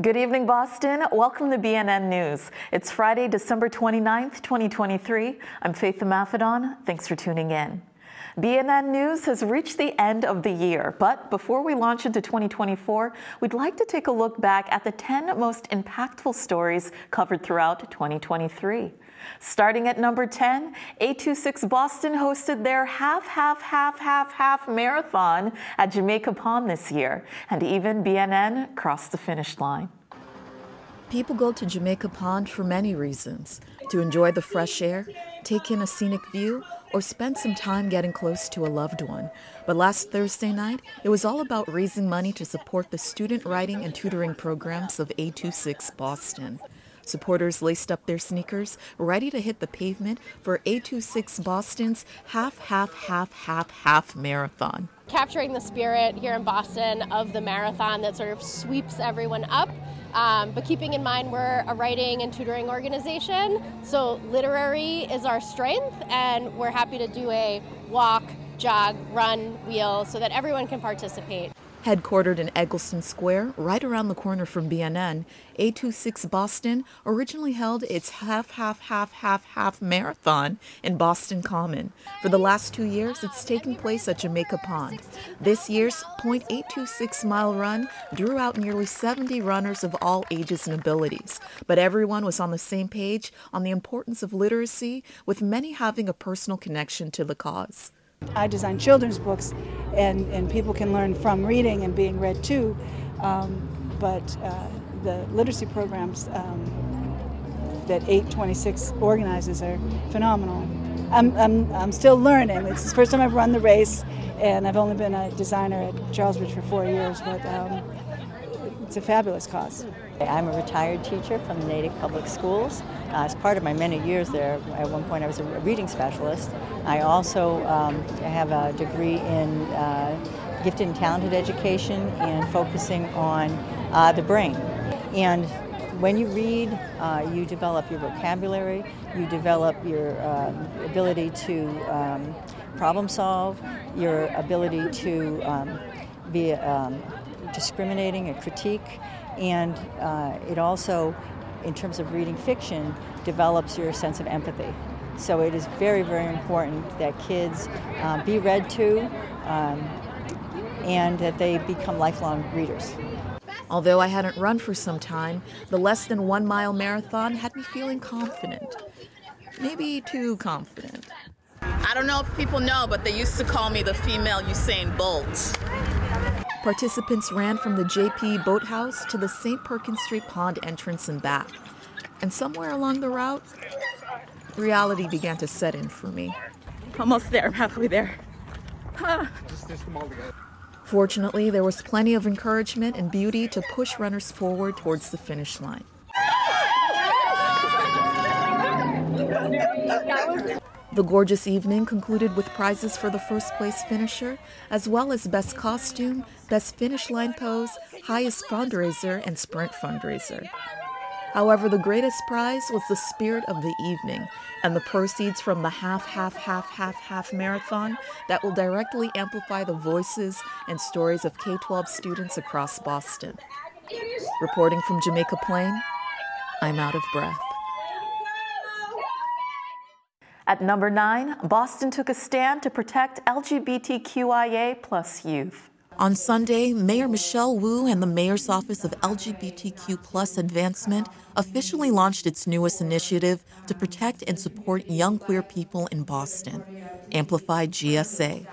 Good evening, Boston. Welcome to BNN News. It's Friday, December 29th, 2023. I'm Faith Maffedon. Thanks for tuning in. BNN News has reached the end of the year, but before we launch into 2024, we'd like to take a look back at the 10 most impactful stories covered throughout 2023. Starting at number 10, 826 Boston hosted their half, half, half, half, half marathon at Jamaica Pond this year, and even BNN crossed the finish line. People go to Jamaica Pond for many reasons to enjoy the fresh air, take in a scenic view, or spend some time getting close to a loved one. But last Thursday night, it was all about raising money to support the student writing and tutoring programs of 826 Boston. Supporters laced up their sneakers, ready to hit the pavement for 826 Boston's half, half, half, half, half marathon. Capturing the spirit here in Boston of the marathon that sort of sweeps everyone up. Um, but keeping in mind we're a writing and tutoring organization, so literary is our strength, and we're happy to do a walk, jog, run, wheel so that everyone can participate. Headquartered in Eggleston Square, right around the corner from BNN, 826 Boston originally held its half, half, half, half, half marathon in Boston Common. For the last two years, it's taken place at Jamaica Pond. This year's .826 mile run drew out nearly 70 runners of all ages and abilities, but everyone was on the same page on the importance of literacy, with many having a personal connection to the cause. I design children's books, and, and people can learn from reading and being read too. Um, but uh, the literacy programs um, that 826 organizes are phenomenal. I'm, I'm, I'm still learning. It's the first time I've run the race, and I've only been a designer at Charlesbridge for four years, but um, it's a fabulous cause. I'm a retired teacher from the Natick Public Schools. Uh, as part of my many years there, at one point I was a reading specialist. I also um, have a degree in uh, gifted and talented education and focusing on uh, the brain. And when you read, uh, you develop your vocabulary, you develop your um, ability to um, problem solve, your ability to um, be um, discriminating and critique, and uh, it also, in terms of reading fiction, develops your sense of empathy. So it is very, very important that kids uh, be read to um, and that they become lifelong readers. Although I hadn't run for some time, the less than one mile marathon had me feeling confident. Maybe too confident. I don't know if people know, but they used to call me the female Usain Bolt. Participants ran from the JP Boathouse to the St. Perkins Street Pond entrance and back. And somewhere along the route, reality began to set in for me. Almost there, halfway there. Fortunately, there was plenty of encouragement and beauty to push runners forward towards the finish line. The gorgeous evening concluded with prizes for the first place finisher, as well as best costume, best finish line pose, highest fundraiser, and sprint fundraiser. However, the greatest prize was the spirit of the evening and the proceeds from the half, half, half, half, half marathon that will directly amplify the voices and stories of K 12 students across Boston. Reporting from Jamaica Plain, I'm out of breath. At number nine, Boston took a stand to protect LGBTQIA plus youth. On Sunday, Mayor Michelle Wu and the Mayor's Office of LGBTQ plus Advancement officially launched its newest initiative to protect and support young queer people in Boston, Amplify GSA.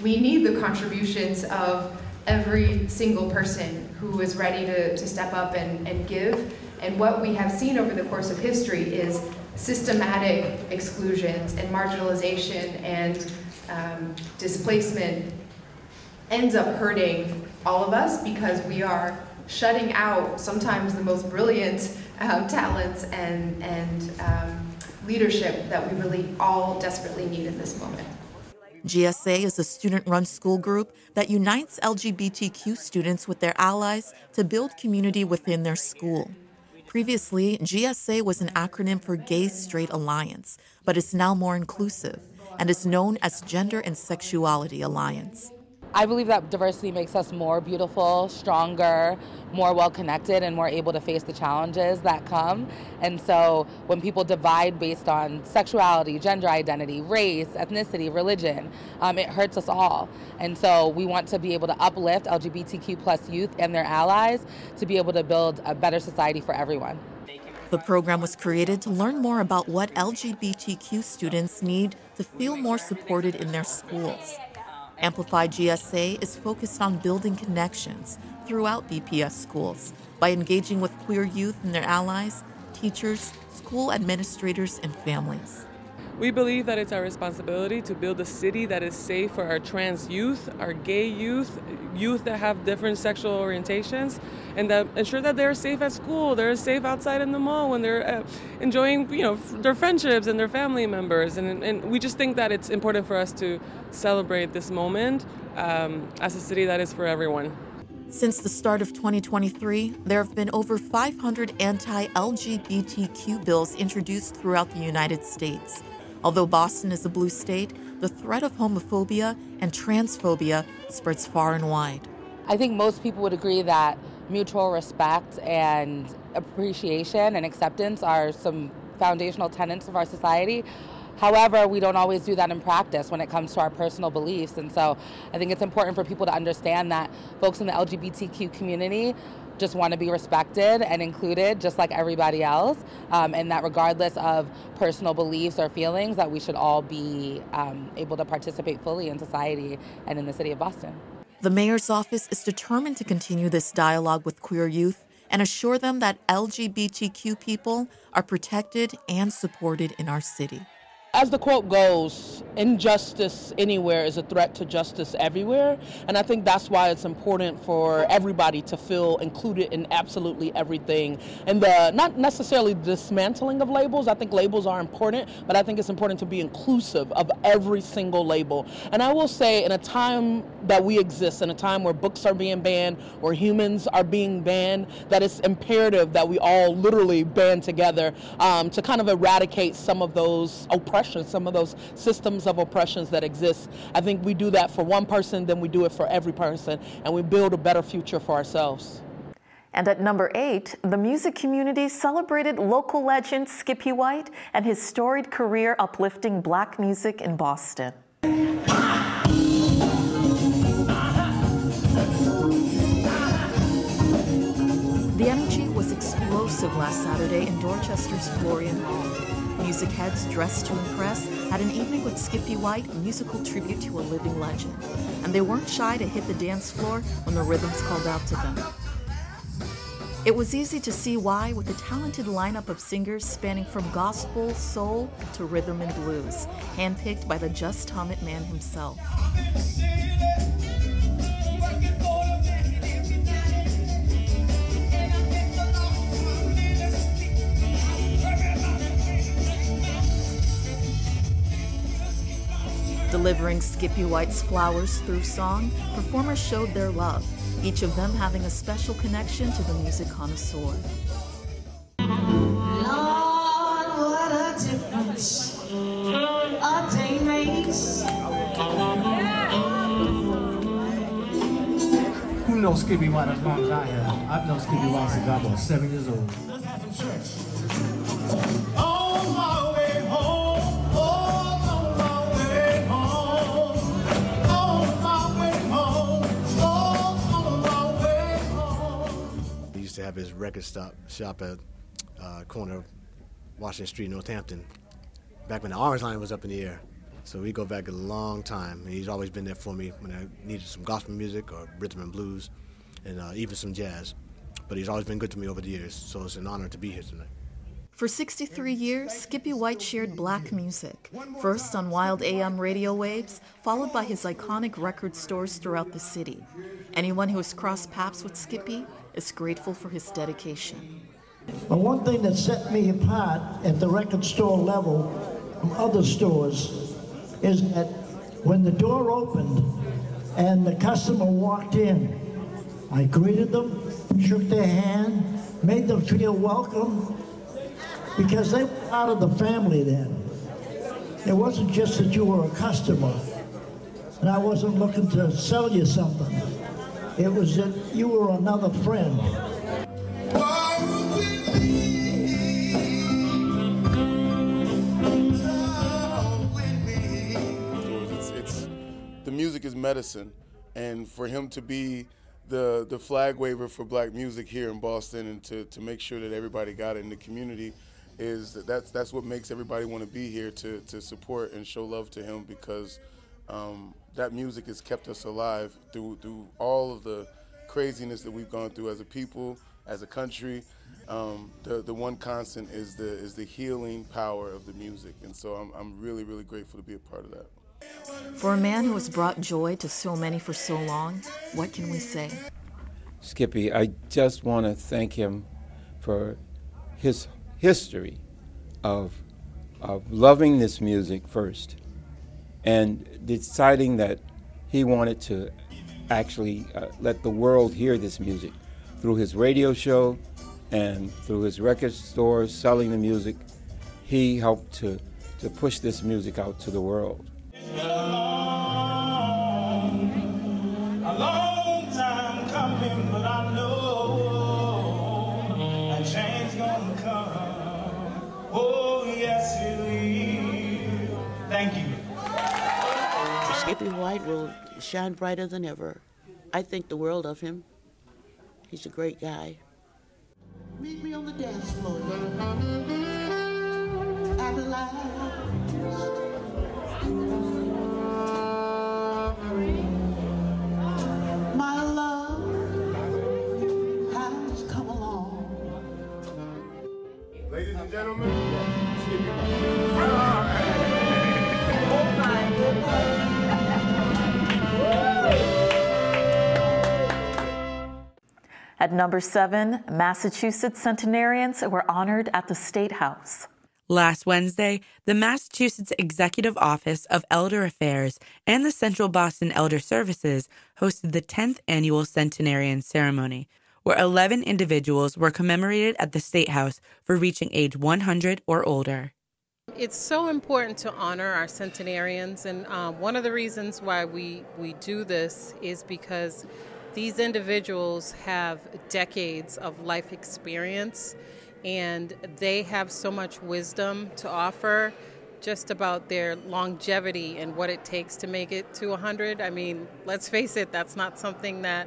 We need the contributions of every single person who is ready to, to step up and, and give. And what we have seen over the course of history is systematic exclusions and marginalization and um, displacement ends up hurting all of us because we are shutting out sometimes the most brilliant um, talents and, and um, leadership that we really all desperately need in this moment. GSA is a student run school group that unites LGBTQ students with their allies to build community within their school. Previously, GSA was an acronym for Gay Straight Alliance, but it's now more inclusive and is known as Gender and Sexuality Alliance. I believe that diversity makes us more beautiful, stronger, more well connected, and more able to face the challenges that come. And so when people divide based on sexuality, gender identity, race, ethnicity, religion, um, it hurts us all. And so we want to be able to uplift LGBTQ plus youth and their allies to be able to build a better society for everyone. The program was created to learn more about what LGBTQ students need to feel more supported in their schools. Amplify GSA is focused on building connections throughout BPS schools by engaging with queer youth and their allies, teachers, school administrators, and families. We believe that it's our responsibility to build a city that is safe for our trans youth, our gay youth, youth that have different sexual orientations, and that ensure that they're safe at school, they're safe outside in the mall when they're uh, enjoying, you know, their friendships and their family members. And, and we just think that it's important for us to celebrate this moment um, as a city that is for everyone. Since the start of 2023, there have been over 500 anti LGBTQ bills introduced throughout the United States. Although Boston is a blue state, the threat of homophobia and transphobia spreads far and wide. I think most people would agree that mutual respect and appreciation and acceptance are some foundational tenets of our society. However, we don't always do that in practice when it comes to our personal beliefs. And so I think it's important for people to understand that folks in the LGBTQ community just want to be respected and included just like everybody else um, and that regardless of personal beliefs or feelings that we should all be um, able to participate fully in society and in the city of boston. The mayor's office is determined to continue this dialogue with queer youth and assure them that lgbtq people are protected and supported in our city as the quote goes, injustice anywhere is a threat to justice everywhere. And I think that's why it's important for everybody to feel included in absolutely everything. And the not necessarily dismantling of labels. I think labels are important, but I think it's important to be inclusive of every single label. And I will say, in a time that we exist, in a time where books are being banned, where humans are being banned, that it's imperative that we all literally band together um, to kind of eradicate some of those oppressions oppression, some of those systems of oppressions that exist. I think we do that for one person, then we do it for every person, and we build a better future for ourselves. And at number eight, the music community celebrated local legend Skippy White and his storied career uplifting black music in Boston. The energy was explosive last Saturday in Dorchester's Florian Hall. Music heads dressed to impress had an evening with Skippy White, a musical tribute to a living legend. And they weren't shy to hit the dance floor when the rhythms called out to them. It was easy to see why, with a talented lineup of singers spanning from gospel, soul, to rhythm and blues, handpicked by the Just Hum It man himself. Delivering Skippy White's Flowers Through song, performers showed their love, each of them having a special connection to the music connoisseur. Lord, what a difference a day makes. Who knows Skippy White as long as I have? I've known Skippy White since I was seven years old. Let's have some church. Record stop shop at uh, corner Washington Street, Northampton, back when the Orange Line was up in the air. So we go back a long time. And he's always been there for me when I needed some gospel music or rhythm and blues, and uh, even some jazz. But he's always been good to me over the years, so it's an honor to be here tonight. For 63 years, Skippy White shared black music, first on WILD AM radio waves, followed by his iconic record stores throughout the city. Anyone who has crossed paths with Skippy is grateful for his dedication. But one thing that set me apart at the record store level from other stores is that when the door opened and the customer walked in, I greeted them, shook their hand, made them feel welcome, because they were part of the family then. It wasn't just that you were a customer. and I wasn't looking to sell you something. It was that you were another friend. It's, it's the music is medicine, and for him to be the the flag waver for black music here in Boston, and to, to make sure that everybody got it in the community, is that that's that's what makes everybody want to be here to to support and show love to him because um, that music has kept us alive through through all of the craziness that we've gone through as a people, as a country. Um, the the one constant is the is the healing power of the music, and so I'm I'm really really grateful to be a part of that. For a man who has brought joy to so many for so long, what can we say? Skippy, I just want to thank him for his history of, of loving this music first and deciding that he wanted to actually uh, let the world hear this music through his radio show and through his record stores selling the music. He helped to, to push this music out to the world. White will shine brighter than ever. I think the world of him. He's a great guy. Meet me on the dance floor. At last. At number seven, Massachusetts centenarians were honored at the State House. Last Wednesday, the Massachusetts Executive Office of Elder Affairs and the Central Boston Elder Services hosted the 10th annual centenarian ceremony, where 11 individuals were commemorated at the State House for reaching age 100 or older. It's so important to honor our centenarians, and um, one of the reasons why we, we do this is because these individuals have decades of life experience and they have so much wisdom to offer just about their longevity and what it takes to make it to 100. I mean, let's face it, that's not something that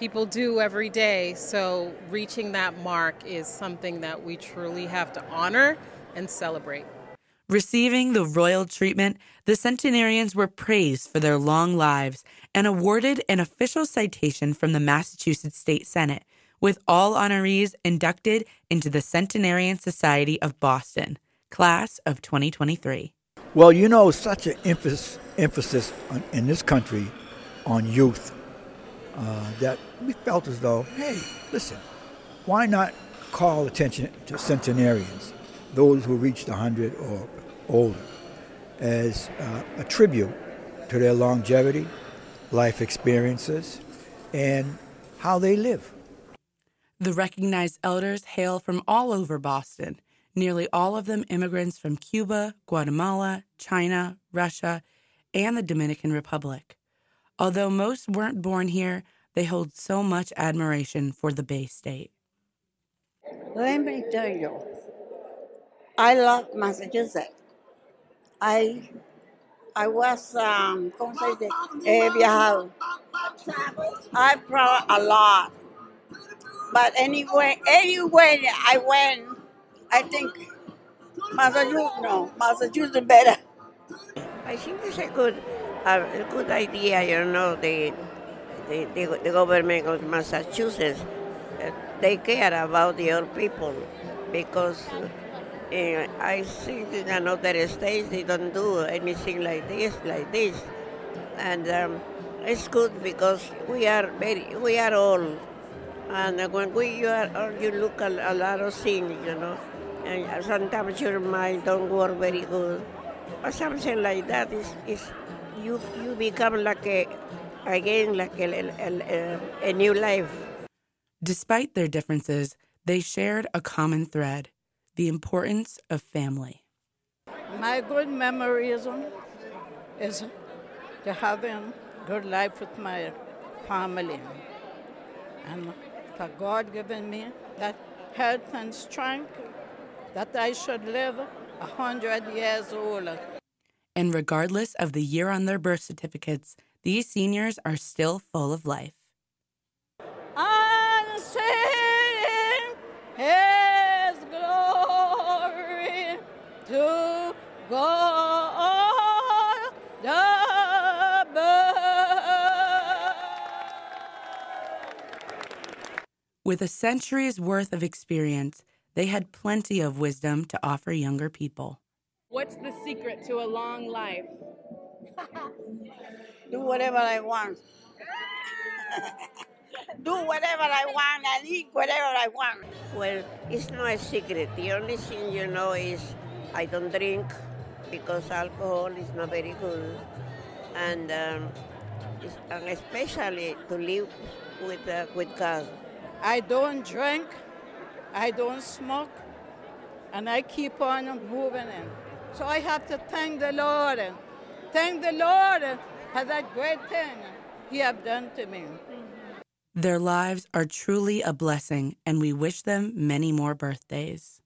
people do every day. So, reaching that mark is something that we truly have to honor and celebrate. Receiving the royal treatment, the centenarians were praised for their long lives and awarded an official citation from the Massachusetts State Senate, with all honorees inducted into the Centenarian Society of Boston, class of 2023. Well, you know, such an emphasis, emphasis on, in this country on youth uh, that we felt as though, hey, listen, why not call attention to centenarians, those who reached 100 or older, as uh, a tribute to their longevity, life experiences, and how they live. The recognized elders hail from all over Boston, nearly all of them immigrants from Cuba, Guatemala, China, Russia, and the Dominican Republic. Although most weren't born here, they hold so much admiration for the Bay State. Let me tell you, I love Massachusetts. I I was um, ¿cómo se dice? He viajado. I traveled a lot. But anyway, anywhere I went, I think Massachusetts, no, Massachusetts better. I think it's a good, a good idea, you know, the, the, the, the government of Massachusetts. Uh, they care about the old people because uh, I think in another states they don't do anything like this, like this. And um, it's good because we are very, we are old. And when we are old, you look at a lot of things, you know. And sometimes your mind don't work very good. Or something like that is, is you, you become like a, again, like a, a, a new life. Despite their differences, they shared a common thread the importance of family. My good memory is, to having good life with my family. And for God giving me that health and strength that I should live a hundred years old. And regardless of the year on their birth certificates, these seniors are still full of life. And sing His to God above. With a century's worth of experience, they had plenty of wisdom to offer younger people. What's the secret to a long life? Do whatever I want. do whatever I want and eat whatever I want. Well, it's not a secret. The only thing you know is I don't drink because alcohol is not very good, and um, and especially to live with uh, with God. I don't drink, I don't smoke, and I keep on moving in. So I have to thank the Lord. Thank the Lord for that great thing He have done to me. Their lives are truly a blessing, and we wish them many more birthdays.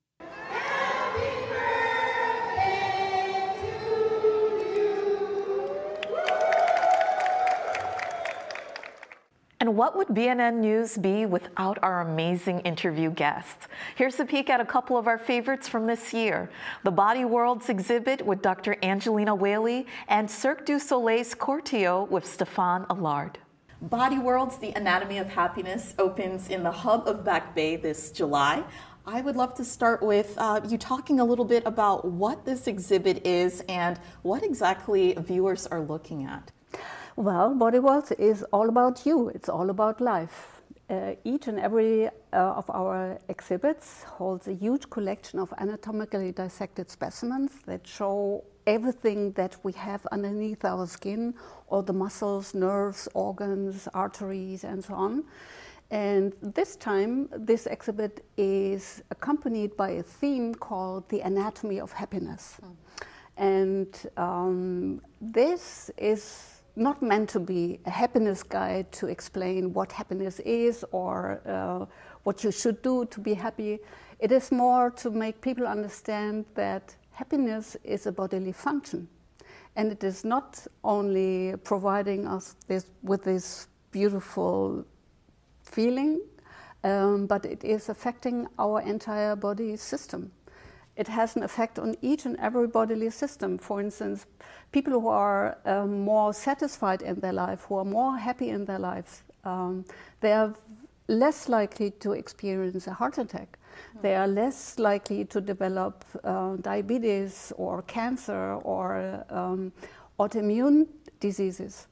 And what would BNN News be without our amazing interview guests? Here's a peek at a couple of our favorites from this year the Body Worlds exhibit with Dr. Angelina Whalley and Cirque du Soleil's Corteo with Stephane Allard. Body Worlds, The Anatomy of Happiness, opens in the hub of Back Bay this July. I would love to start with uh, you talking a little bit about what this exhibit is and what exactly viewers are looking at. Well, Body Worlds is all about you. It's all about life. Uh, each and every uh, of our exhibits holds a huge collection of anatomically dissected specimens that show everything that we have underneath our skin, all the muscles, nerves, organs, arteries, and so on. And this time, this exhibit is accompanied by a theme called the anatomy of happiness. And um, this is not meant to be a happiness guide to explain what happiness is or uh, what you should do to be happy. It is more to make people understand that happiness is a bodily function. And it is not only providing us this, with this beautiful feeling, um, but it is affecting our entire body system. It has an effect on each and every bodily system. For instance, people who are um, more satisfied in their life, who are more happy in their lives, um, they are less likely to experience a heart attack. They are less likely to develop uh, diabetes or cancer or um, autoimmune diseases.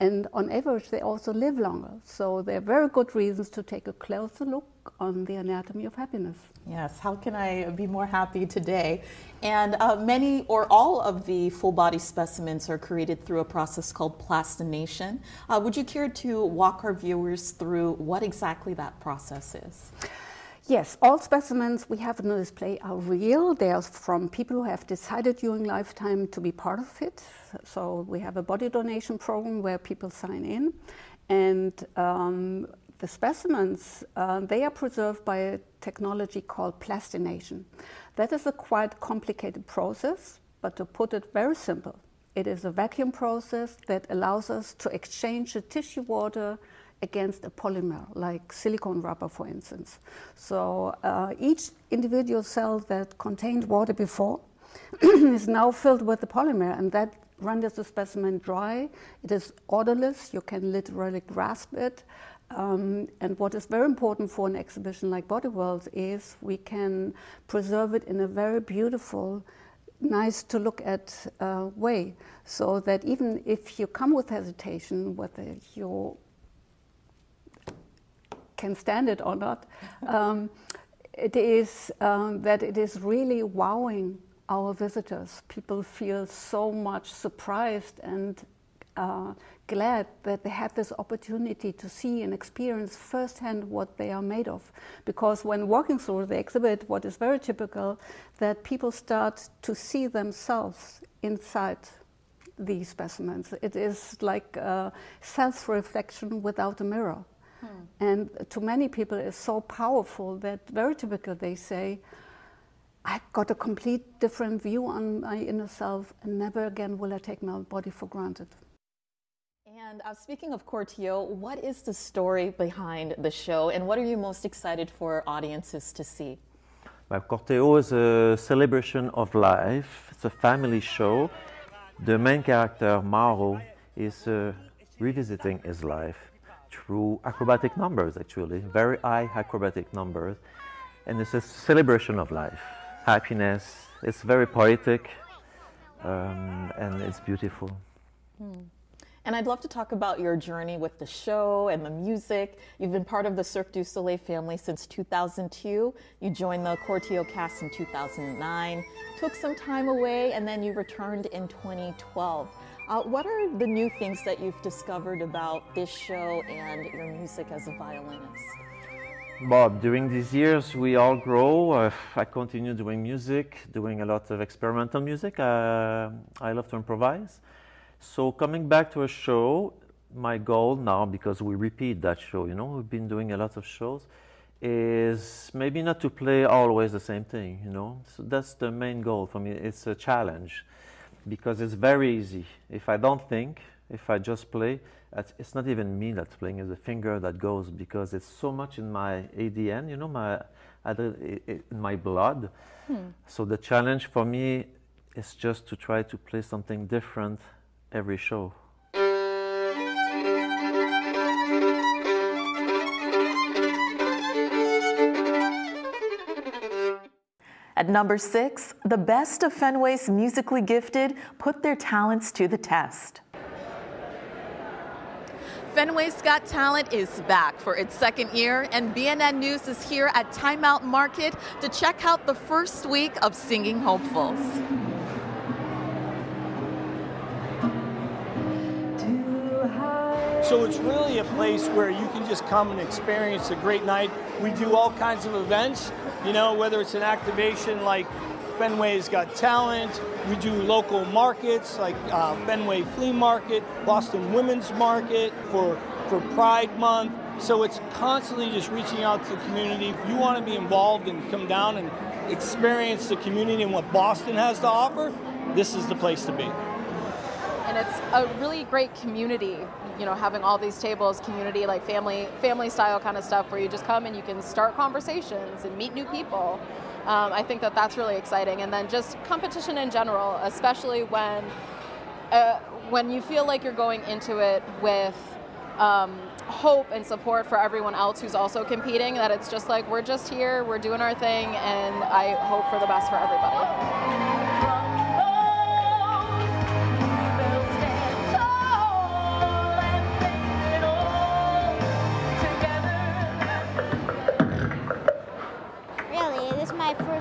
And on average, they also live longer. So there are very good reasons to take a closer look on the anatomy of happiness. Yes, how can I be more happy today? And uh, many or all of the full body specimens are created through a process called plastination. Uh, would you care to walk our viewers through what exactly that process is? Yes, all specimens we have on the display are real. They are from people who have decided during lifetime to be part of it. So we have a body donation program where people sign in, and um, the specimens uh, they are preserved by a technology called plastination. That is a quite complicated process, but to put it very simple, it is a vacuum process that allows us to exchange the tissue water against a polymer, like silicone rubber, for instance. So uh, each individual cell that contained water before is now filled with the polymer, and that renders the specimen dry. It is odorless, you can literally grasp it. Um, and what is very important for an exhibition like Body Worlds is we can preserve it in a very beautiful, nice to look at uh, way, so that even if you come with hesitation, whether you can stand it or not, um, it is um, that it is really wowing our visitors. People feel so much surprised and uh, glad that they had this opportunity to see and experience firsthand what they are made of. Because when walking through the exhibit, what is very typical, that people start to see themselves inside these specimens. It is like self reflection without a mirror. Hmm. And to many people, it's so powerful that very typical they say, I got a complete different view on my inner self, and never again will I take my body for granted. And uh, speaking of Corteo, what is the story behind the show, and what are you most excited for audiences to see? Well, Corteo is a celebration of life. It's a family show. The main character, Mauro, is uh, revisiting his life through acrobatic numbers, actually, very high acrobatic numbers. And it's a celebration of life happiness. It's very poetic um, and it's beautiful. Hmm. And I'd love to talk about your journey with the show and the music. You've been part of the Cirque du Soleil family since 2002. You joined the Corteo cast in 2009, took some time away, and then you returned in 2012. Uh, what are the new things that you've discovered about this show and your music as a violinist? Bob, during these years, we all grow. Uh, I continue doing music, doing a lot of experimental music. Uh, I love to improvise. So, coming back to a show, my goal now, because we repeat that show, you know, we've been doing a lot of shows, is maybe not to play always the same thing, you know. So, that's the main goal for me. It's a challenge because it's very easy. If I don't think, if I just play, it's not even me that's playing, it's the finger that goes because it's so much in my ADN, you know, my, in my blood. Hmm. So the challenge for me is just to try to play something different every show. At number six, the best of Fenway's musically gifted put their talents to the test. Fenway's Got Talent is back for its second year, and BNN News is here at Timeout Market to check out the first week of Singing Hopefuls. So it's really a place where you can just come and experience a great night. We do all kinds of events, you know, whether it's an activation like Fenway's Got Talent. We do local markets like uh, Fenway Flea Market, Boston Women's Market for, for Pride Month. So it's constantly just reaching out to the community. If you want to be involved and come down and experience the community and what Boston has to offer, this is the place to be. And it's a really great community, you know, having all these tables, community like family family style kind of stuff where you just come and you can start conversations and meet new people um, I think that that's really exciting. And then just competition in general, especially when uh, when you feel like you're going into it with um, hope and support for everyone else who's also competing. That it's just like we're just here, we're doing our thing, and I hope for the best for everybody.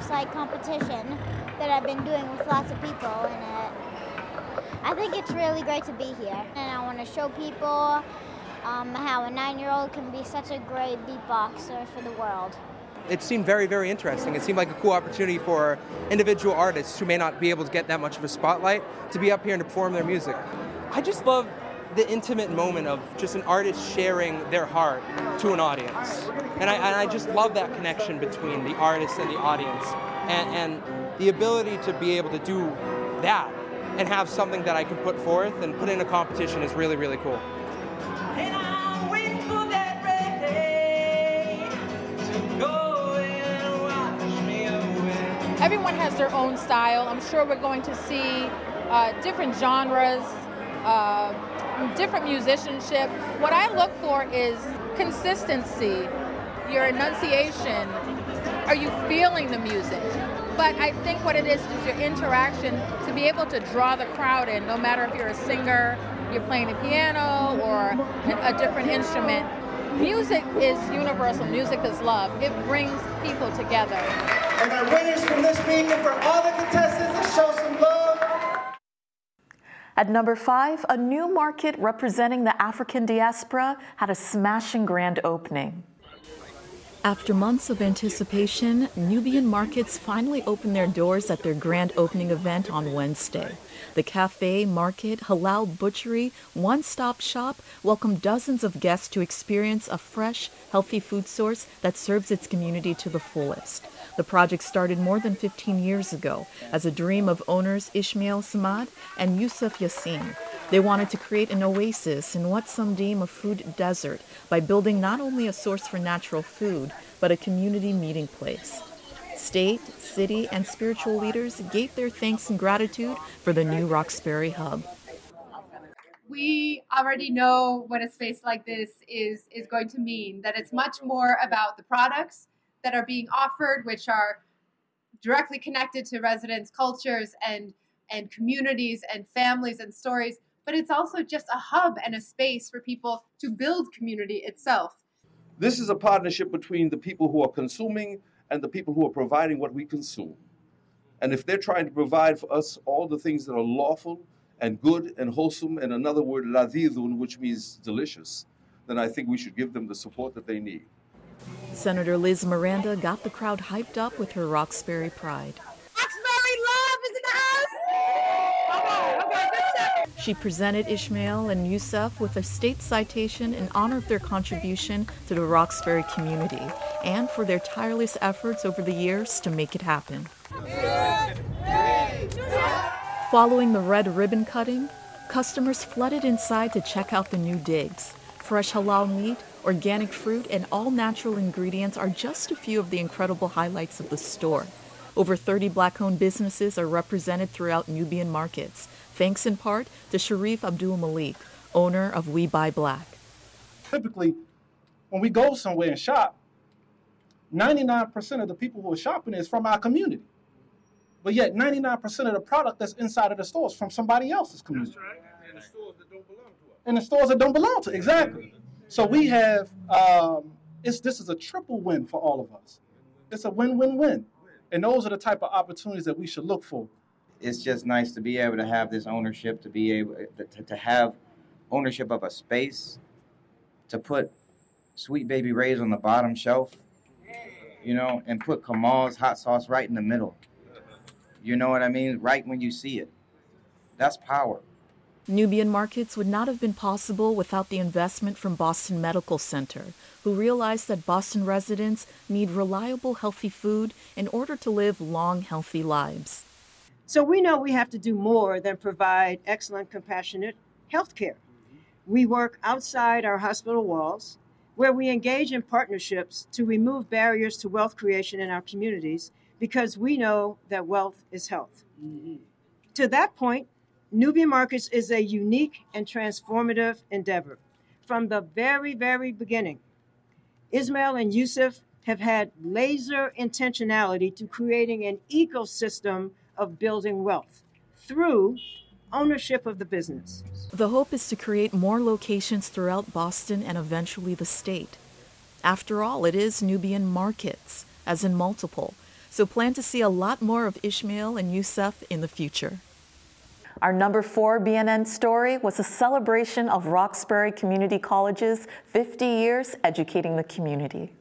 Like competition that I've been doing with lots of people, and uh, I think it's really great to be here. And I want to show people um, how a nine-year-old can be such a great beatboxer for the world. It seemed very, very interesting. It seemed like a cool opportunity for individual artists who may not be able to get that much of a spotlight to be up here and to perform their music. I just love the intimate moment of just an artist sharing their heart to an audience. And I, and I just love that connection between the artist and the audience. And, and the ability to be able to do that and have something that I can put forth and put in a competition is really, really cool. Everyone has their own style. I'm sure we're going to see uh, different genres. Uh, different musicianship. What I look for is consistency, your enunciation. Are you feeling the music? But I think what it is is your interaction to be able to draw the crowd in, no matter if you're a singer, you're playing the piano, or a different instrument. Music is universal. Music is love. It brings people together. And our winners from this weekend for all the contestants, let's show some love. At number five, a new market representing the African diaspora had a smashing grand opening. After months of anticipation, Nubian Markets finally opened their doors at their grand opening event on Wednesday. The cafe, market, halal butchery, one stop shop welcomed dozens of guests to experience a fresh, healthy food source that serves its community to the fullest. The project started more than 15 years ago as a dream of owners Ishmael Samad and Yusuf Yassin. They wanted to create an oasis in what some deem a food desert by building not only a source for natural food, but a community meeting place. State, city, and spiritual leaders gave their thanks and gratitude for the new Roxbury Hub. We already know what a space like this is is going to mean that it's much more about the products that are being offered which are directly connected to residents' cultures and and communities and families and stories but it's also just a hub and a space for people to build community itself. This is a partnership between the people who are consuming and the people who are providing what we consume. And if they're trying to provide for us all the things that are lawful and good and wholesome, and another word, ladidun, which means delicious, then I think we should give them the support that they need. Senator Liz Miranda got the crowd hyped up with her Roxbury pride. Roxbury love is in the house! Okay, okay, she presented Ishmael and Yusuf with a state citation in honor of their contribution to the Roxbury community and for their tireless efforts over the years to make it happen. Following the red ribbon cutting, customers flooded inside to check out the new digs. Fresh halal meat, organic fruit, and all natural ingredients are just a few of the incredible highlights of the store. Over 30 black owned businesses are represented throughout Nubian markets, thanks in part to Sharif Abdul Malik, owner of We Buy Black. Typically, when we go somewhere and shop, 99% of the people who are shopping is from our community. But yet, 99% of the product that's inside of the stores is from somebody else's community. Right. And the stores that don't belong to us. And the stores that don't belong to exactly. So we have um, it's this is a triple win for all of us. It's a win-win-win, and those are the type of opportunities that we should look for it's just nice to be able to have this ownership, to be able to, to have ownership of a space, to put Sweet Baby Ray's on the bottom shelf, you know, and put Kamal's hot sauce right in the middle. You know what I mean? Right when you see it. That's power. Nubian markets would not have been possible without the investment from Boston Medical Center, who realized that Boston residents need reliable, healthy food in order to live long, healthy lives. So we know we have to do more than provide excellent, compassionate health care. We work outside our hospital walls, where we engage in partnerships to remove barriers to wealth creation in our communities because we know that wealth is health. Mm-hmm. To that point, Nubian Markets is a unique and transformative endeavor. From the very, very beginning, Ismail and Yusuf have had laser intentionality to creating an ecosystem of building wealth through ownership of the business. The hope is to create more locations throughout Boston and eventually the state. After all, it is Nubian markets, as in multiple, so plan to see a lot more of Ishmael and Yusuf in the future. Our number four BNN story was a celebration of Roxbury Community College's 50 years educating the community.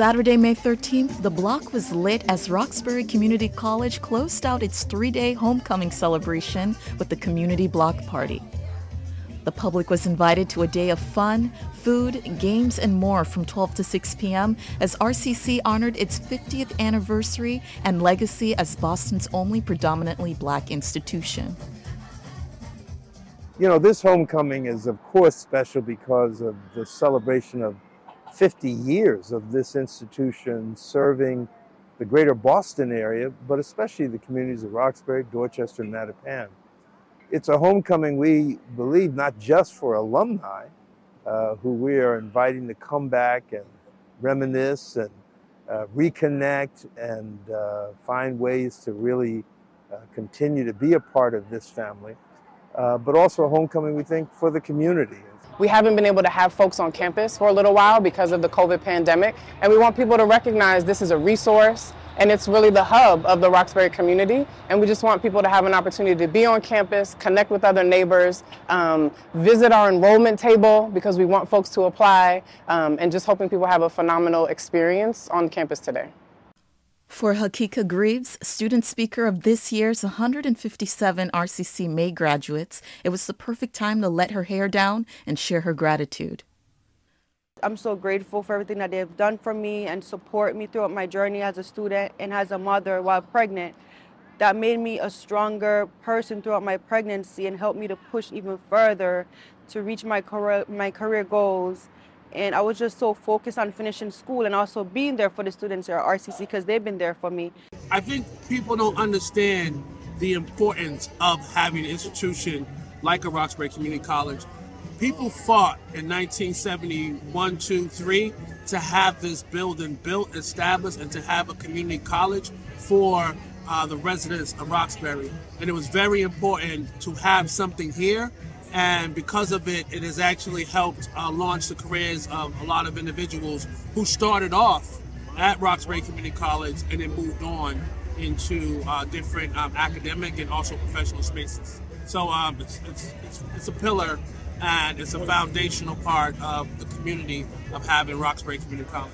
Saturday, May 13th, the block was lit as Roxbury Community College closed out its three day homecoming celebration with the Community Block Party. The public was invited to a day of fun, food, games, and more from 12 to 6 p.m. as RCC honored its 50th anniversary and legacy as Boston's only predominantly black institution. You know, this homecoming is, of course, special because of the celebration of 50 years of this institution serving the greater Boston area, but especially the communities of Roxbury, Dorchester, and Mattapan. It's a homecoming we believe not just for alumni, uh, who we are inviting to come back and reminisce and uh, reconnect and uh, find ways to really uh, continue to be a part of this family, uh, but also a homecoming we think for the community we haven't been able to have folks on campus for a little while because of the COVID pandemic, and we want people to recognize this is a resource, and it's really the hub of the Roxbury community. And we just want people to have an opportunity to be on campus, connect with other neighbors, um, visit our enrollment table because we want folks to apply, um, and just hoping people have a phenomenal experience on campus today. For Hakika Greaves, student speaker of this year's 157 RCC May graduates, it was the perfect time to let her hair down and share her gratitude. I'm so grateful for everything that they've done for me and support me throughout my journey as a student and as a mother while pregnant. That made me a stronger person throughout my pregnancy and helped me to push even further to reach my career, my career goals. And I was just so focused on finishing school and also being there for the students at RCC because they've been there for me. I think people don't understand the importance of having an institution like a Roxbury Community College people fought in 1971, 2, 3 to have this building built, established, and to have a community college for uh, the residents of Roxbury. And it was very important to have something here. And because of it, it has actually helped uh, launch the careers of a lot of individuals who started off at Roxbury Community College and then moved on into uh, different um, academic and also professional spaces. So um, it's, it's, it's, it's a pillar and it's a foundational part of the community of having Roxbury Community College.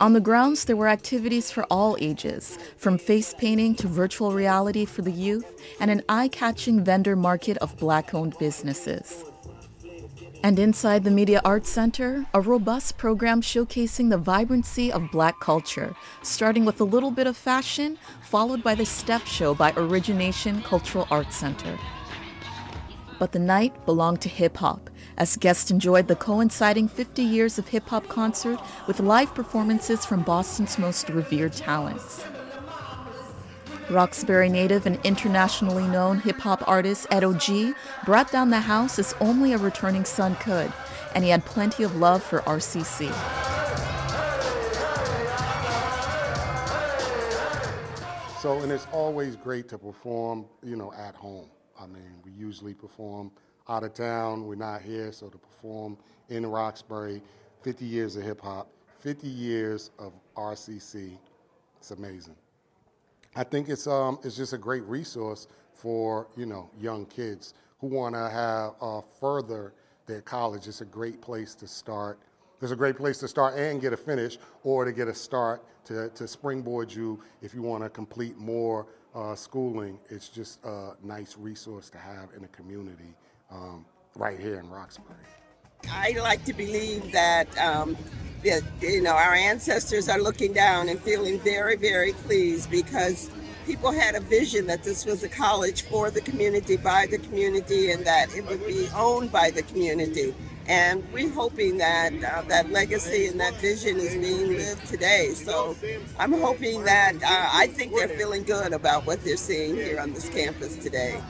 On the grounds, there were activities for all ages, from face painting to virtual reality for the youth, and an eye catching vendor market of black owned businesses. And inside the Media Arts Center, a robust program showcasing the vibrancy of black culture, starting with a little bit of fashion, followed by the step show by Origination Cultural Arts Center but the night belonged to hip hop, as guests enjoyed the coinciding 50 years of hip hop concert with live performances from Boston's most revered talents. Roxbury native and internationally known hip hop artist Edo G brought down the house as only a returning son could, and he had plenty of love for RCC. So, and it's always great to perform, you know, at home. I mean, we usually perform out of town. We're not here, so to perform in Roxbury, 50 years of hip hop, 50 years of RCC, it's amazing. I think it's um, it's just a great resource for you know young kids who want to have uh, further their college. It's a great place to start. It's a great place to start and get a finish, or to get a start to, to springboard you if you want to complete more uh, schooling, it's just a nice resource to have in a community um, right here in Roxbury. I like to believe that, um, that you know our ancestors are looking down and feeling very, very pleased because people had a vision that this was a college for the community, by the community, and that it would be owned by the community. And we're hoping that uh, that legacy and that vision is being lived today. So I'm hoping that uh, I think they're feeling good about what they're seeing here on this campus today.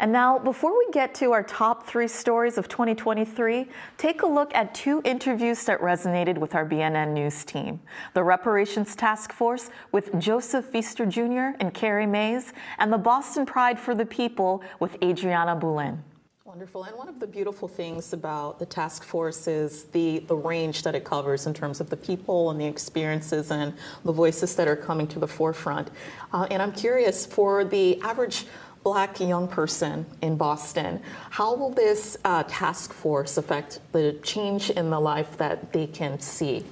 And now, before we get to our top three stories of 2023, take a look at two interviews that resonated with our BNN News team. The Reparations Task Force with Joseph Feaster Jr. and Carrie Mays, and the Boston Pride for the People with Adrianna Boulin. Wonderful. And one of the beautiful things about the task force is the, the range that it covers in terms of the people and the experiences and the voices that are coming to the forefront. Uh, and I'm curious for the average black young person in Boston, how will this uh, task force affect the change in the life that they can see?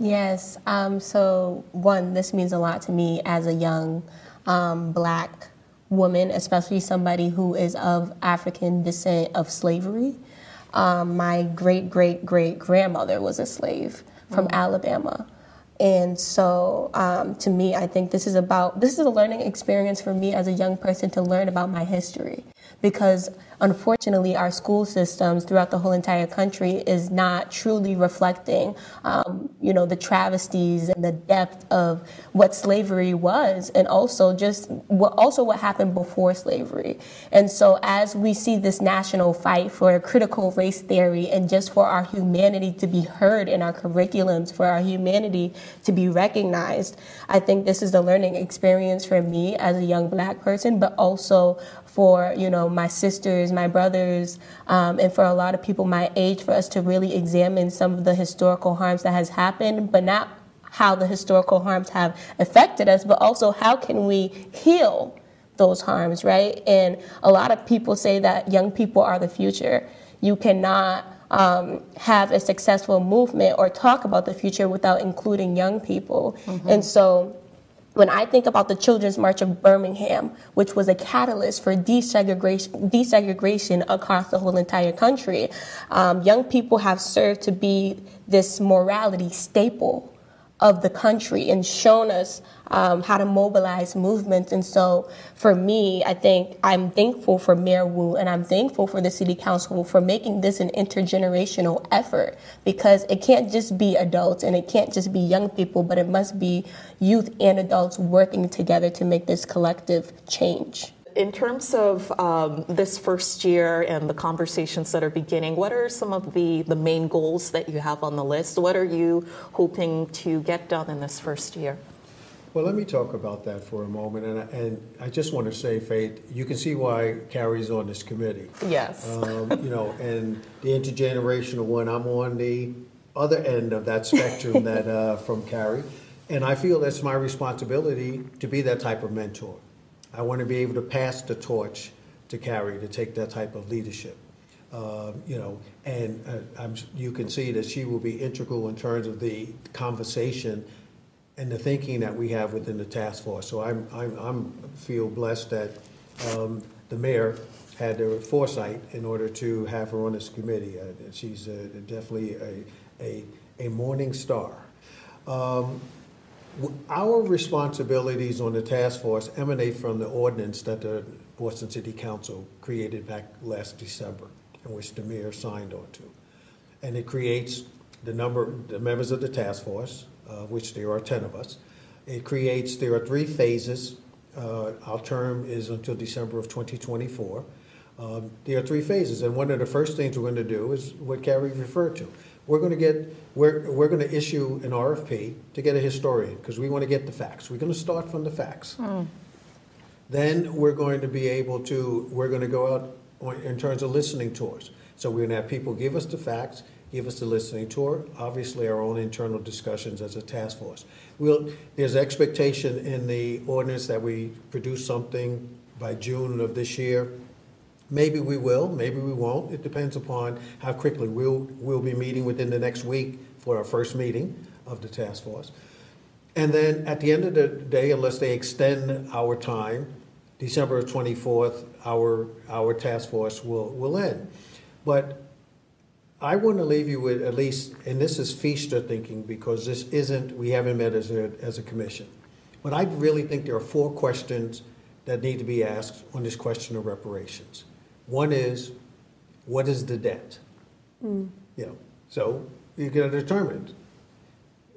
Yes. Um, so, one, this means a lot to me as a young um, black woman, especially somebody who is of African descent of slavery. Um, my great great great grandmother was a slave from mm-hmm. Alabama. And so, um, to me, I think this is about this is a learning experience for me as a young person to learn about my history because unfortunately, our school systems throughout the whole entire country is not truly reflecting, um, you know, the travesties and the depth of what slavery was, and also just what also what happened before slavery. And so, as we see this national fight for critical race theory and just for our humanity to be heard in our curriculums, for our humanity to be recognized, I think this is the learning experience for me as a young black person, but also for you know my sisters, my brothers, um, and for a lot of people my age, for us to really examine some of the historical harms that has happened, but not how the historical harms have affected us, but also how can we heal those harms, right? And a lot of people say that young people are the future. You cannot um, have a successful movement or talk about the future without including young people. Mm-hmm. And so when I think about the Children's March of Birmingham, which was a catalyst for desegregation, desegregation across the whole entire country, um, young people have served to be this morality staple of the country and shown us um, how to mobilize movements. And so for me, I think I'm thankful for Mayor Wu and I'm thankful for the City Council for making this an intergenerational effort because it can't just be adults and it can't just be young people, but it must be youth and adults working together to make this collective change in terms of um, this first year and the conversations that are beginning, what are some of the, the main goals that you have on the list? What are you hoping to get done in this first year? Well, let me talk about that for a moment. And I, and I just want to say, Faith, you can see why Carrie's on this committee. Yes. Um, you know, and the intergenerational one, I'm on the other end of that spectrum that uh, from Carrie. And I feel that's my responsibility to be that type of mentor. I want to be able to pass the torch to Carrie to take that type of leadership. Uh, you know, and uh, you can see that she will be integral in terms of the conversation and the thinking that we have within the task force. So I'm, I'm, I'm feel blessed that um, the mayor had the foresight in order to have her on this committee. Uh, she's uh, definitely a, a, a morning star. Um, our responsibilities on the task force emanate from the ordinance that the Boston City Council created back last December, in which the mayor signed on to. And it creates the number, the members of the task force, uh, which there are 10 of us. It creates, there are three phases. Uh, our term is until December of 2024. Um, there are three phases, and one of the first things we're going to do is what Carrie referred to we're going to get we're, we're going to issue an RFP to get a historian because we want to get the facts. We're going to start from the facts. Mm. Then we're going to be able to we're going to go out in terms of listening tours. So we're going to have people give us the facts, give us the listening tour. Obviously, our own internal discussions as a task force. We'll, there's expectation in the ordinance that we produce something by June of this year Maybe we will, maybe we won't. It depends upon how quickly. We'll, we'll be meeting within the next week for our first meeting of the task force. And then at the end of the day, unless they extend our time, December 24th, our, our task force will, will end. But I want to leave you with at least, and this is Feaster thinking because this isn't, we haven't met as a, as a commission. But I really think there are four questions that need to be asked on this question of reparations. One is, what is the debt? Mm. You know, so you got to determine.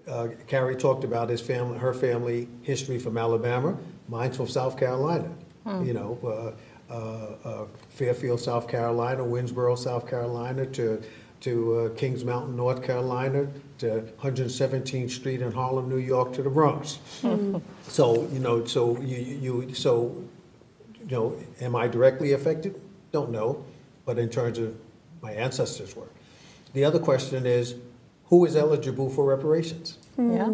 Uh, Carrie talked about his family, her family history from Alabama. Mine's from South Carolina. Hmm. You know, uh, uh, uh Fairfield, South Carolina, Winnsboro, South Carolina, to to uh, Kings Mountain, North Carolina, to 117th Street in Harlem, New York, to the Bronx. Hmm. So you know, so you you so you know, am I directly affected? Don't know, but in terms of my ancestors were. The other question is, who is eligible for reparations? Yeah.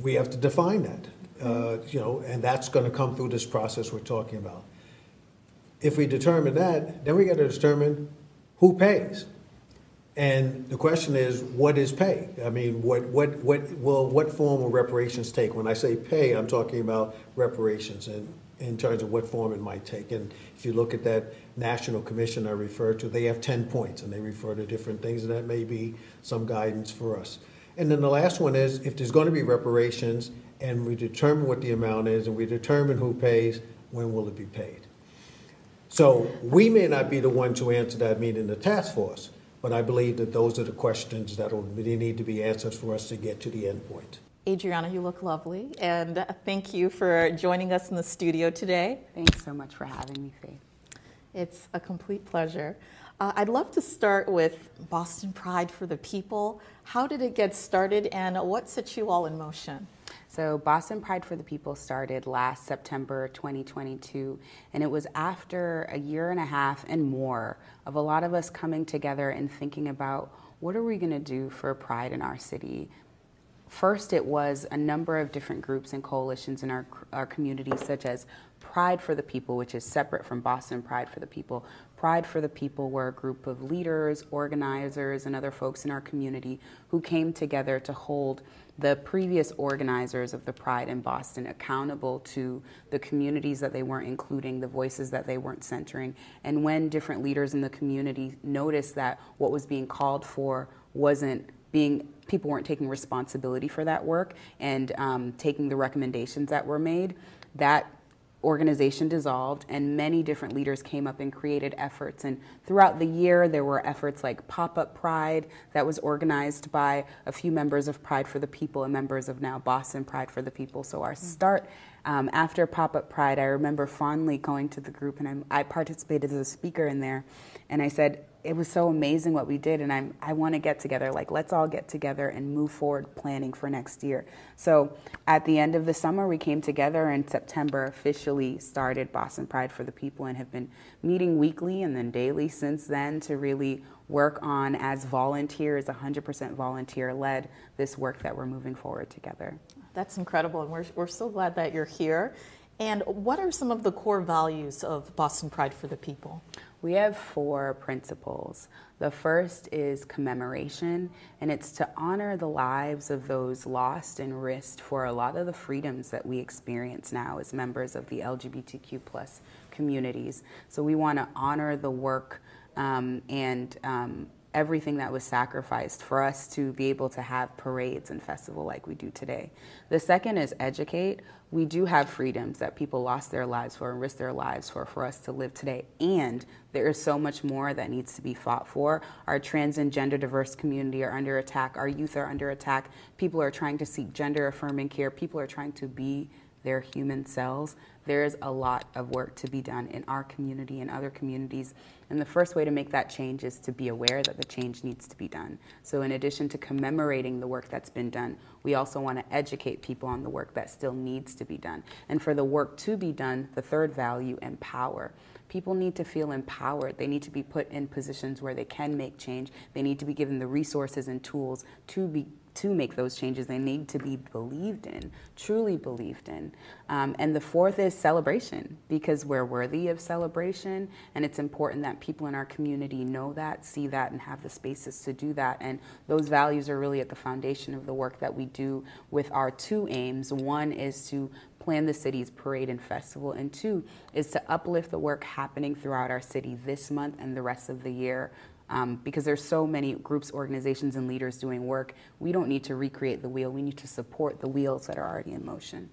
We have to define that, uh, you know, and that's going to come through this process we're talking about. If we determine that, then we got to determine who pays. And the question is, what is pay? I mean, what, what, what, well, what form will reparations take? When I say pay, I'm talking about reparations. And in terms of what form it might take. And if you look at that national commission I referred to, they have 10 points and they refer to different things, and that may be some guidance for us. And then the last one is if there's going to be reparations and we determine what the amount is and we determine who pays, when will it be paid? So we may not be the one to answer that meeting the task force, but I believe that those are the questions that will need to be answered for us to get to the end point. Adrianna, you look lovely, and thank you for joining us in the studio today. Thanks so much for having me, Faith. It's a complete pleasure. Uh, I'd love to start with Boston Pride for the People. How did it get started, and what set you all in motion? So, Boston Pride for the People started last September 2022, and it was after a year and a half and more of a lot of us coming together and thinking about what are we going to do for pride in our city First, it was a number of different groups and coalitions in our, our community, such as Pride for the People, which is separate from Boston Pride for the People. Pride for the People were a group of leaders, organizers, and other folks in our community who came together to hold the previous organizers of the Pride in Boston accountable to the communities that they weren't including, the voices that they weren't centering. And when different leaders in the community noticed that what was being called for wasn't being people weren't taking responsibility for that work and um, taking the recommendations that were made that organization dissolved and many different leaders came up and created efforts. And throughout the year there were efforts like pop-up pride that was organized by a few members of pride for the people and members of now boston pride for the people. So our start um, after pop-up pride i remember fondly going to the group and I'm, i participated as a speaker in there. And i said it was so amazing what we did and I'm, i want to get together like let's all get together and move forward planning for next year. So at the end of the summer we came together and september officially started boston pride for the people and have been meeting weekly and then daily since then to really work on as volunteers 100% volunteer led this work that we're moving forward together. That's incredible and we're, we're so glad that you're here. And what are some of the core values of boston pride for the people we have four principles. The first is commemoration, and it's to honor the lives of those lost and risked for a lot of the freedoms that we experience now as members of the LGBTQ plus communities. So we want to honor the work um, and um, everything that was sacrificed for us to be able to have parades and festival like we do today. The second is educate. We do have freedoms that people lost their lives for and risked their lives for for us to live today. And there is so much more that needs to be fought for. Our trans and gender diverse community are under attack. Our youth are under attack. People are trying to seek gender affirming care. People are trying to be their human selves. There's a lot of work to be done in our community and other communities and the first way to make that change is to be aware that the change needs to be done. So, in addition to commemorating the work that's been done, we also want to educate people on the work that still needs to be done. And for the work to be done, the third value, empower. People need to feel empowered. They need to be put in positions where they can make change. They need to be given the resources and tools to be to make those changes, they need to be believed in, truly believed in. Um, and the fourth is celebration, because we're worthy of celebration, and it's important that people in our community know that, see that, and have the spaces to do that. And those values are really at the foundation of the work that we do with our two aims. One is to plan the city's parade and festival, and two is to uplift the work happening throughout our city this month and the rest of the year um, because there's so many groups, organizations, and leaders doing work. We don't need to recreate the wheel. We need to support the wheels that are already in motion.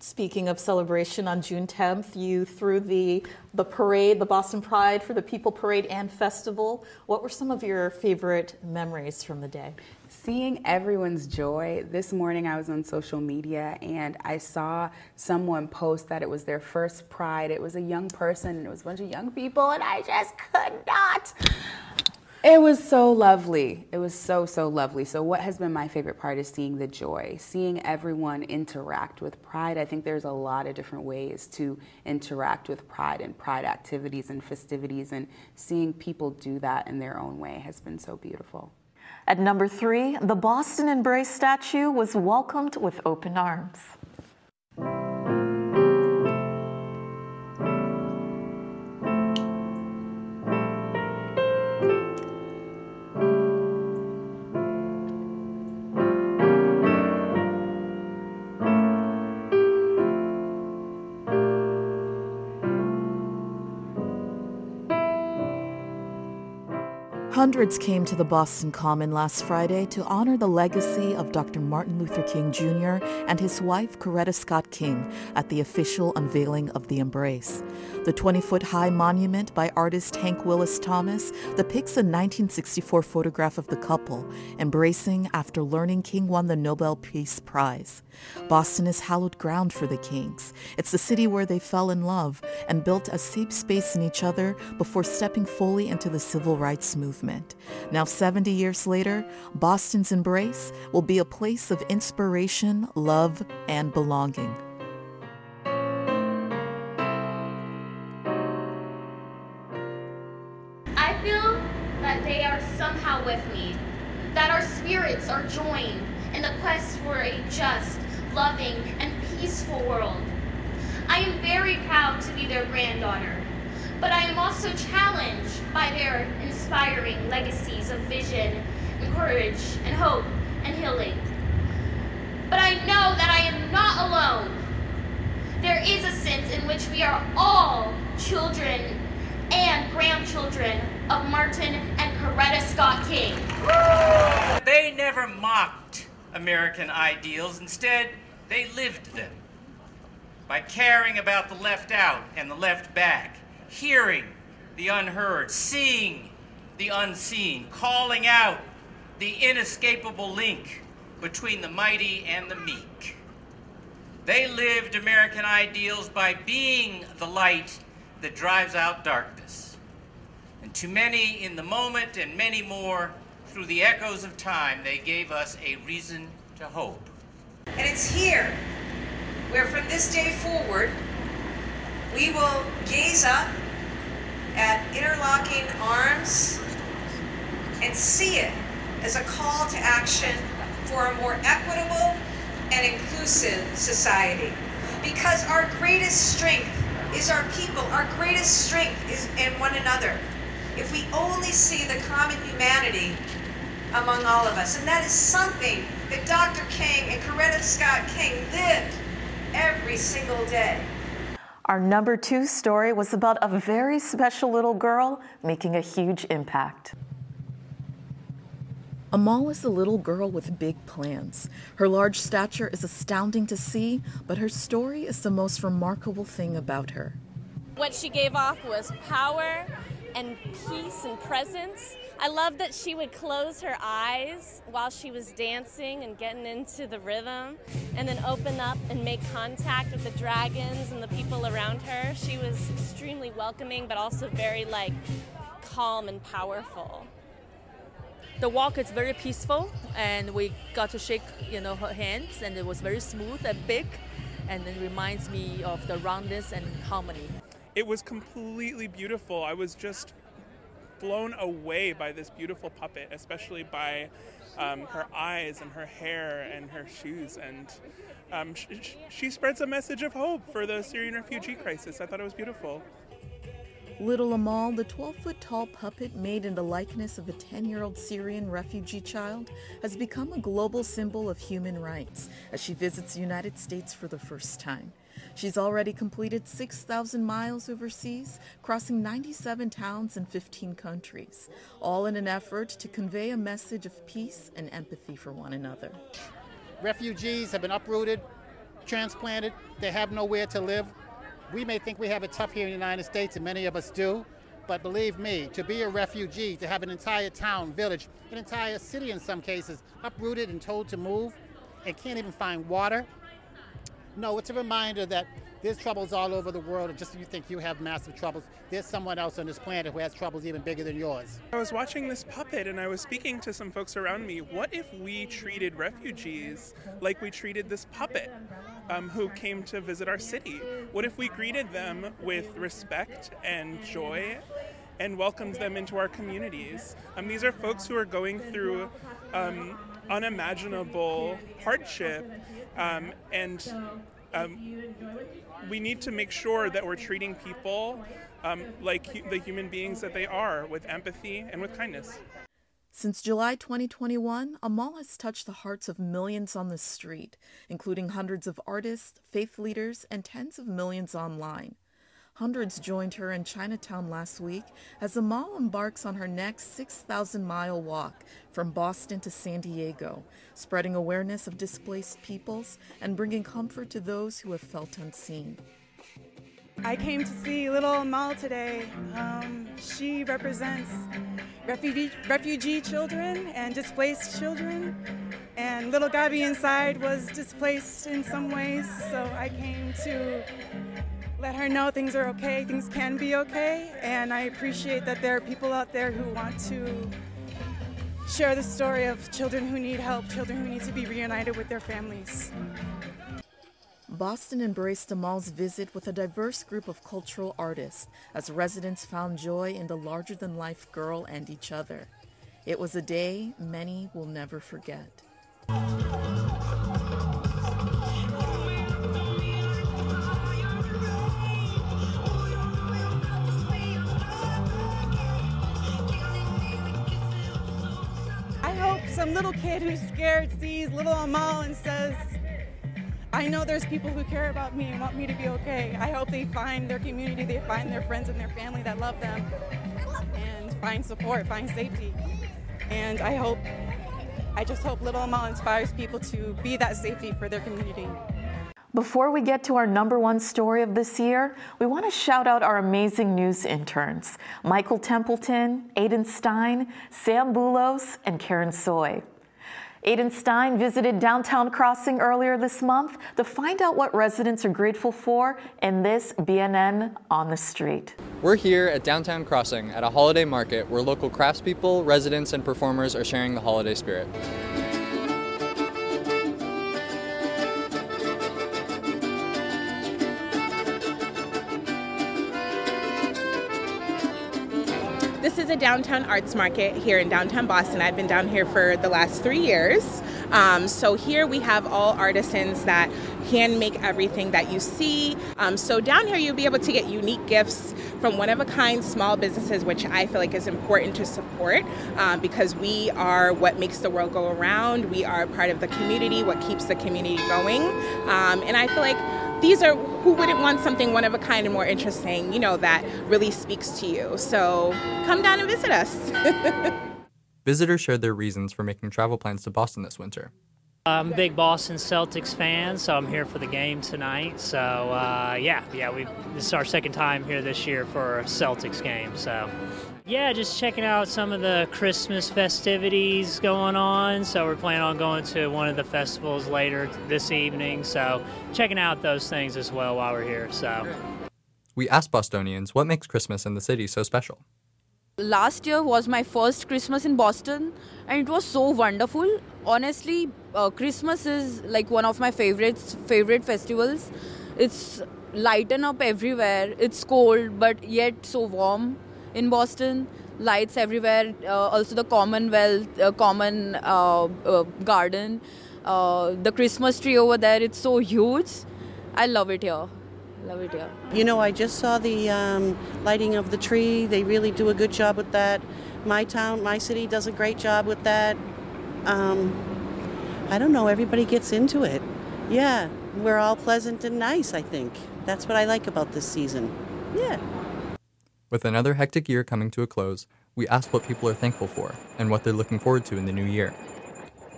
Speaking of celebration, on June 10th, you threw the, the parade, the Boston Pride for the People Parade and Festival. What were some of your favorite memories from the day? Seeing everyone's joy. This morning I was on social media and I saw someone post that it was their first pride. It was a young person and it was a bunch of young people, and I just could not. It was so lovely. It was so, so lovely. So, what has been my favorite part is seeing the joy, seeing everyone interact with pride. I think there's a lot of different ways to interact with pride and pride activities and festivities, and seeing people do that in their own way has been so beautiful. At number three, the Boston Embrace statue was welcomed with open arms. Hundreds came to the Boston Common last Friday to honor the legacy of Dr. Martin Luther King Jr. and his wife, Coretta Scott King, at the official unveiling of the Embrace. The 20-foot high monument by artist Hank Willis Thomas depicts a 1964 photograph of the couple embracing after learning King won the Nobel Peace Prize. Boston is hallowed ground for the Kings. It's the city where they fell in love and built a safe space in each other before stepping fully into the civil rights movement. Now, 70 years later, Boston's embrace will be a place of inspiration, love, and belonging. I feel that they are somehow with me, that our spirits are joined in the quest for a just, loving, and peaceful world. I am very proud to be their granddaughter, but I am also challenged by their inspiring legacies of vision, and courage, and hope, and healing. But I know that I am not alone. There is a sense in which we are all children and grandchildren of Martin and Coretta Scott King. They never mocked American ideals. Instead, they lived them by caring about the left out and the left back, hearing the unheard, seeing the unseen, calling out the inescapable link between the mighty and the meek. They lived American ideals by being the light that drives out darkness. And to many in the moment and many more through the echoes of time, they gave us a reason to hope. And it's here where from this day forward, we will gaze up at interlocking arms and see it as a call to action for a more equitable and inclusive society. Because our greatest strength is our people, our greatest strength is in one another. If we only see the common humanity among all of us, and that is something that Dr. King and Coretta Scott King lived every single day. Our number two story was about a very special little girl making a huge impact. Amal is a little girl with big plans. Her large stature is astounding to see, but her story is the most remarkable thing about her. What she gave off was power and peace and presence. I love that she would close her eyes while she was dancing and getting into the rhythm and then open up and make contact with the dragons and the people around her. She was extremely welcoming but also very like calm and powerful. The walk is very peaceful, and we got to shake, you know, her hands, and it was very smooth and big, and it reminds me of the roundness and harmony. It was completely beautiful. I was just blown away by this beautiful puppet, especially by um, her eyes and her hair and her shoes. And um, sh- she spreads a message of hope for the Syrian refugee crisis. I thought it was beautiful. Little Amal, the 12 foot tall puppet made in the likeness of a 10 year old Syrian refugee child, has become a global symbol of human rights as she visits the United States for the first time. She's already completed 6,000 miles overseas, crossing 97 towns in 15 countries, all in an effort to convey a message of peace and empathy for one another. Refugees have been uprooted, transplanted, they have nowhere to live. We may think we have it tough here in the United States, and many of us do, but believe me, to be a refugee, to have an entire town, village, an entire city in some cases, uprooted and told to move, and can't even find water. No, it's a reminder that there's troubles all over the world, and just when you think you have massive troubles, there's someone else on this planet who has troubles even bigger than yours. I was watching this puppet and I was speaking to some folks around me. What if we treated refugees like we treated this puppet um, who came to visit our city? What if we greeted them with respect and joy and welcomes them into our communities? Um, these are folks who are going through um, unimaginable hardship um, and um, we need to make sure that we're treating people um, like hu- the human beings that they are with empathy and with kindness. Since July 2021, Amal has touched the hearts of millions on the street, including hundreds of artists, faith leaders, and tens of millions online. Hundreds joined her in Chinatown last week as Amal embarks on her next 6,000 mile walk from Boston to San Diego, spreading awareness of displaced peoples and bringing comfort to those who have felt unseen. I came to see little Mal today. Um, she represents refugee, refugee children and displaced children. And little Gabby inside was displaced in some ways, so I came to let her know things are okay, things can be okay. And I appreciate that there are people out there who want to share the story of children who need help, children who need to be reunited with their families. Boston embraced Amal's visit with a diverse group of cultural artists as residents found joy in the larger than life girl and each other. It was a day many will never forget. Little kid who's scared sees little Amal and says, I know there's people who care about me and want me to be okay. I hope they find their community, they find their friends and their family that love them, and find support, find safety. And I hope, I just hope Little Amal inspires people to be that safety for their community. Before we get to our number one story of this year, we want to shout out our amazing news interns Michael Templeton, Aiden Stein, Sam Bulos, and Karen Soy. Aiden Stein visited Downtown Crossing earlier this month to find out what residents are grateful for in this BNN on the street. We're here at Downtown Crossing at a holiday market where local craftspeople, residents, and performers are sharing the holiday spirit. Downtown arts market here in downtown Boston. I've been down here for the last three years. Um, so here we have all artisans that hand make everything that you see. Um, so down here you'll be able to get unique gifts from one of a kind small businesses, which I feel like is important to support um, because we are what makes the world go around. We are part of the community, what keeps the community going. Um, and I feel like these are who wouldn't want something one of a kind and more interesting, you know, that really speaks to you. So come down and visit us. Visitors shared their reasons for making travel plans to Boston this winter. I'm a big Boston Celtics fan, so I'm here for the game tonight. So uh, yeah, yeah, we this is our second time here this year for a Celtics game. So yeah, just checking out some of the Christmas festivities going on. So we're planning on going to one of the festivals later this evening. So checking out those things as well while we're here. So We asked Bostonians what makes Christmas in the city so special. Last year was my first Christmas in Boston, and it was so wonderful. Honestly, uh, Christmas is like one of my favorites, favorite festivals. It's lighten up everywhere. It's cold, but yet so warm in Boston. Lights everywhere. Uh, also, the Commonwealth, uh, Common uh, uh, Garden, uh, the Christmas tree over there. It's so huge. I love it here. Love it here. You know, I just saw the um, lighting of the tree. They really do a good job with that. My town, my city does a great job with that. Um, I don't know, everybody gets into it. Yeah, we're all pleasant and nice, I think. That's what I like about this season. Yeah. With another hectic year coming to a close, we asked what people are thankful for and what they're looking forward to in the new year.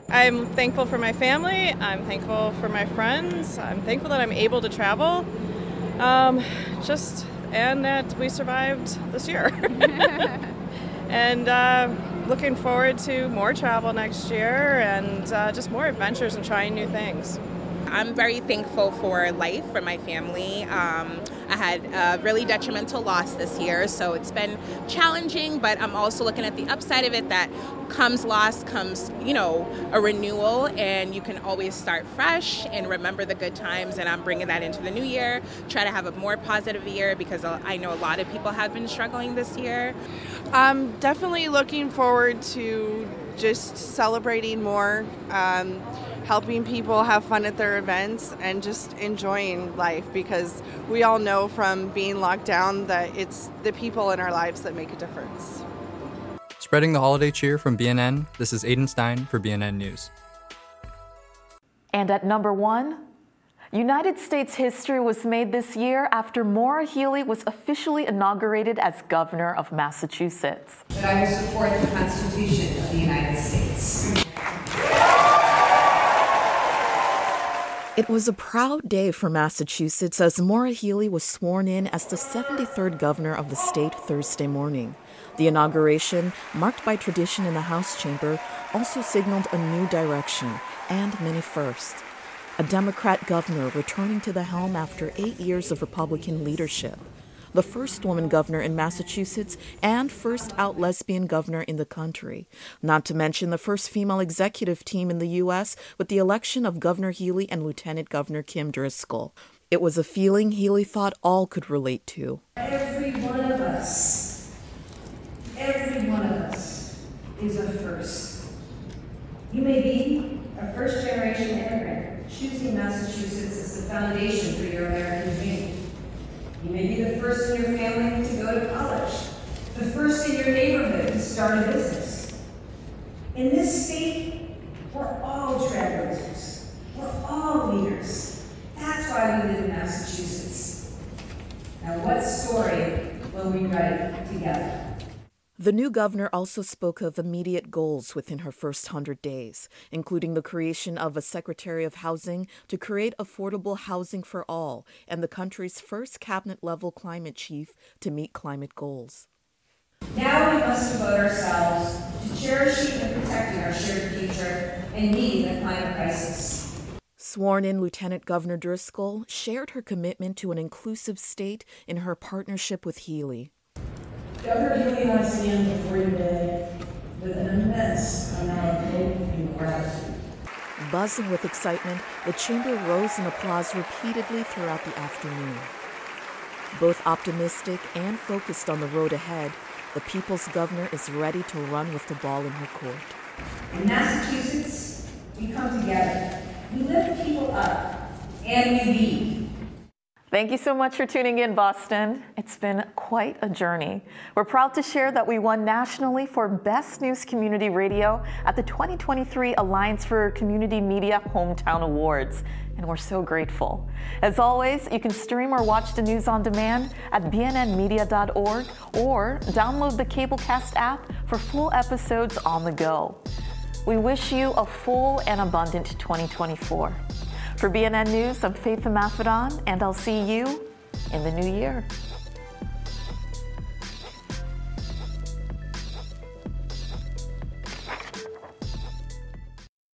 I'm thankful for my family. I'm thankful for my friends. I'm thankful that I'm able to travel. Um, just and that we survived this year. and uh, looking forward to more travel next year and uh, just more adventures and trying new things. I'm very thankful for life, for my family. Um, I had a really detrimental loss this year, so it's been challenging, but I'm also looking at the upside of it that comes loss, comes, you know, a renewal, and you can always start fresh and remember the good times. And I'm bringing that into the new year, try to have a more positive year because I know a lot of people have been struggling this year. I'm definitely looking forward to just celebrating more. Um, helping people have fun at their events and just enjoying life because we all know from being locked down that it's the people in our lives that make a difference. Spreading the holiday cheer from BNN, this is Aiden Stein for BNN News. And at number one, United States history was made this year after Maura Healey was officially inaugurated as governor of Massachusetts. That I will support the Constitution of the United States. It was a proud day for Massachusetts as Maura Healey was sworn in as the 73rd governor of the state Thursday morning. The inauguration, marked by tradition in the House chamber, also signaled a new direction and many firsts. A Democrat governor returning to the helm after eight years of Republican leadership. The first woman governor in Massachusetts and first out lesbian governor in the country. Not to mention the first female executive team in the U.S. with the election of Governor Healey and Lieutenant Governor Kim Driscoll. It was a feeling Healey thought all could relate to. Every one of us, every one of us is a first. You may be a first generation immigrant choosing Massachusetts as the foundation for your American dream. You may be the first in your family to go to college, the first in your neighborhood to start a business. In this state, we're trailblazers. We're all leaders. That's why we live in Massachusetts. Now, what story will we write together? The new governor also spoke of immediate goals within her first 100 days, including the creation of a Secretary of Housing to create affordable housing for all and the country's first cabinet level climate chief to meet climate goals. Now we must devote ourselves to cherishing and protecting our shared future and meeting the climate crisis. Sworn in Lieutenant Governor Driscoll shared her commitment to an inclusive state in her partnership with Healey. Governor Healey and I stand before you today with an immense amount of hope and gratitude. Buzzing with excitement, the chamber rose in applause repeatedly throughout the afternoon. Both optimistic and focused on the road ahead, the people's governor is ready to run with the ball in her court. In Massachusetts, we come together. We lift people up and we lead. Thank you so much for tuning in, Boston. It's been quite a journey. We're proud to share that we won nationally for Best News Community Radio at the 2023 Alliance for Community Media Hometown Awards, and we're so grateful. As always, you can stream or watch the news on demand at bnnmedia.org or download the Cablecast app for full episodes on the go. We wish you a full and abundant 2024. For BNN News, I'm Faith Maffedon, and I'll see you in the new year.